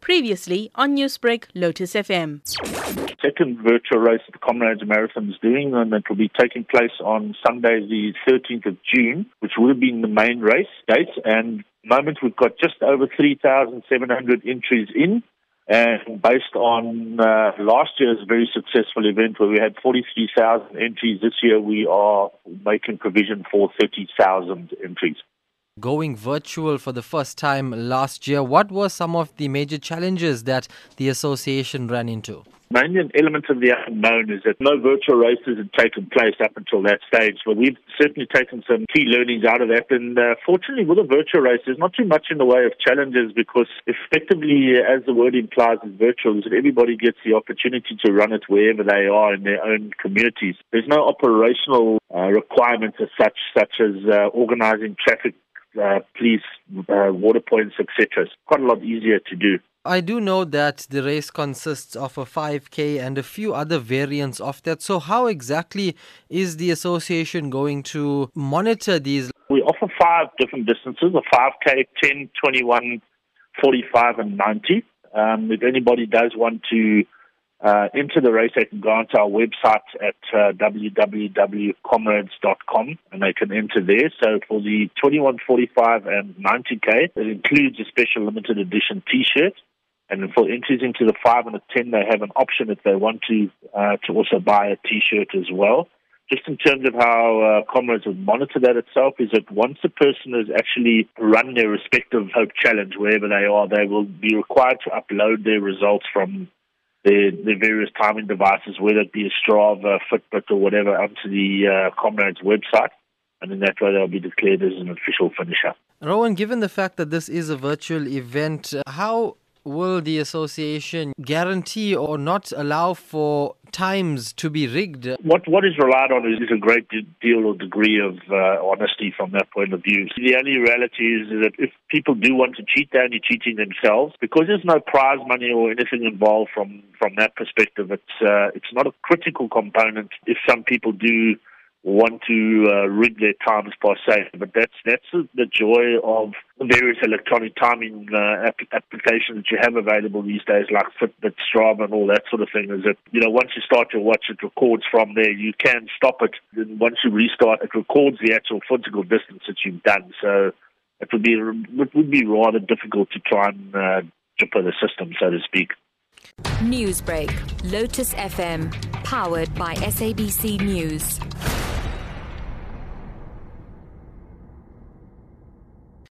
Previously on Newsbreak, Lotus FM. second virtual race the Comrades Marathon is doing, and it will be taking place on Sunday, the 13th of June, which would have been the main race date. And moment we've got just over 3,700 entries in. And based on uh, last year's very successful event where we had 43,000 entries, this year we are making provision for 30,000 entries. Going virtual for the first time last year, what were some of the major challenges that the association ran into? Mainly an element of the unknown is that no virtual races had taken place up until that stage. But we've certainly taken some key learnings out of that. And uh, fortunately, with a virtual race, there's not too much in the way of challenges because effectively, as the word implies, is virtual, is that everybody gets the opportunity to run it wherever they are in their own communities. There's no operational uh, requirements as such, such as uh, organizing traffic uh, police, uh, water points, etc. It's quite a lot easier to do. I do know that the race consists of a 5K and a few other variants of that. So, how exactly is the association going to monitor these? We offer five different distances a 5K, 10, 21, 45, and 90. Um, if anybody does want to uh, into the race, they can go onto our website at uh, www.comrades.com and they can enter there. So for the 2145 and 90K, it includes a special limited edition T-shirt. And for entries into the 5 and the 10, they have an option if they want to uh, to also buy a T-shirt as well. Just in terms of how uh, comrades would monitor that itself, is that once a person has actually run their respective Hope Challenge, wherever they are, they will be required to upload their results from their, their various timing devices, whether it be a Strava, Fitbit, or whatever, onto the uh, Comrades website. And in that way, they'll be declared as an official finisher. Rowyn, given the fact that this is a virtual event, how will the association guarantee or not allow for times to be rigged? What what is relied on is, a great deal or degree of uh, honesty from that point of view. The only reality is that if people do want to cheat, they're only cheating themselves because there's no prize money or anything involved from from that perspective. It's uh, it's not a critical component. If some people do want to uh, rig their times per se. But that's that's the joy of various electronic timing uh, app- applications that you have available these days, like Fitbit, Strava, and all that sort of thing. Is that you know once you start your watch, it records from there. You can stop it, and once you restart, it records the actual physical distance that you've done. So it would be it would be rather difficult to try and uh, jumper the system, so to speak. Newsbreak, Lotus FM, powered by SABC News.